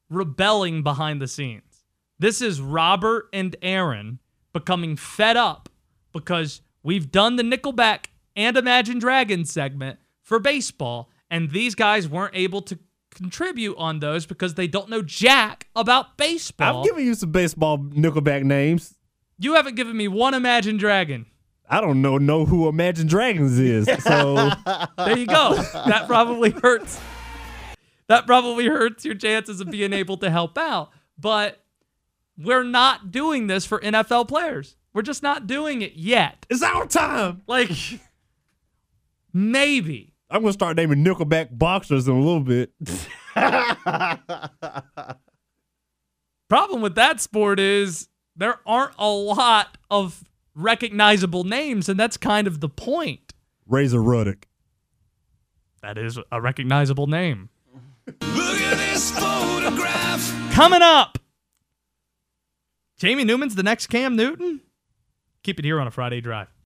rebelling behind the scenes. This is Robert and Aaron becoming fed up because we've done the Nickelback and Imagine Dragons segment for baseball, and these guys weren't able to contribute on those because they don't know jack about baseball. I've given you some baseball nickelback names. you haven't given me one Imagine Dragon. I don't know know who Imagine Dragons is. So There you go. that probably hurts. That probably hurts your chances of being able to help out. But we're not doing this for NFL players. We're just not doing it yet. it's our time. Like, maybe. I'm gonna start naming nickelback boxers in a little bit. Problem with that sport is there aren't a lot of recognizable names, and that's kind of the point. Razor Ruddock. That is a recognizable name. Coming up, Jamie Newman's the next Cam Newton. Keep it here on a Friday drive.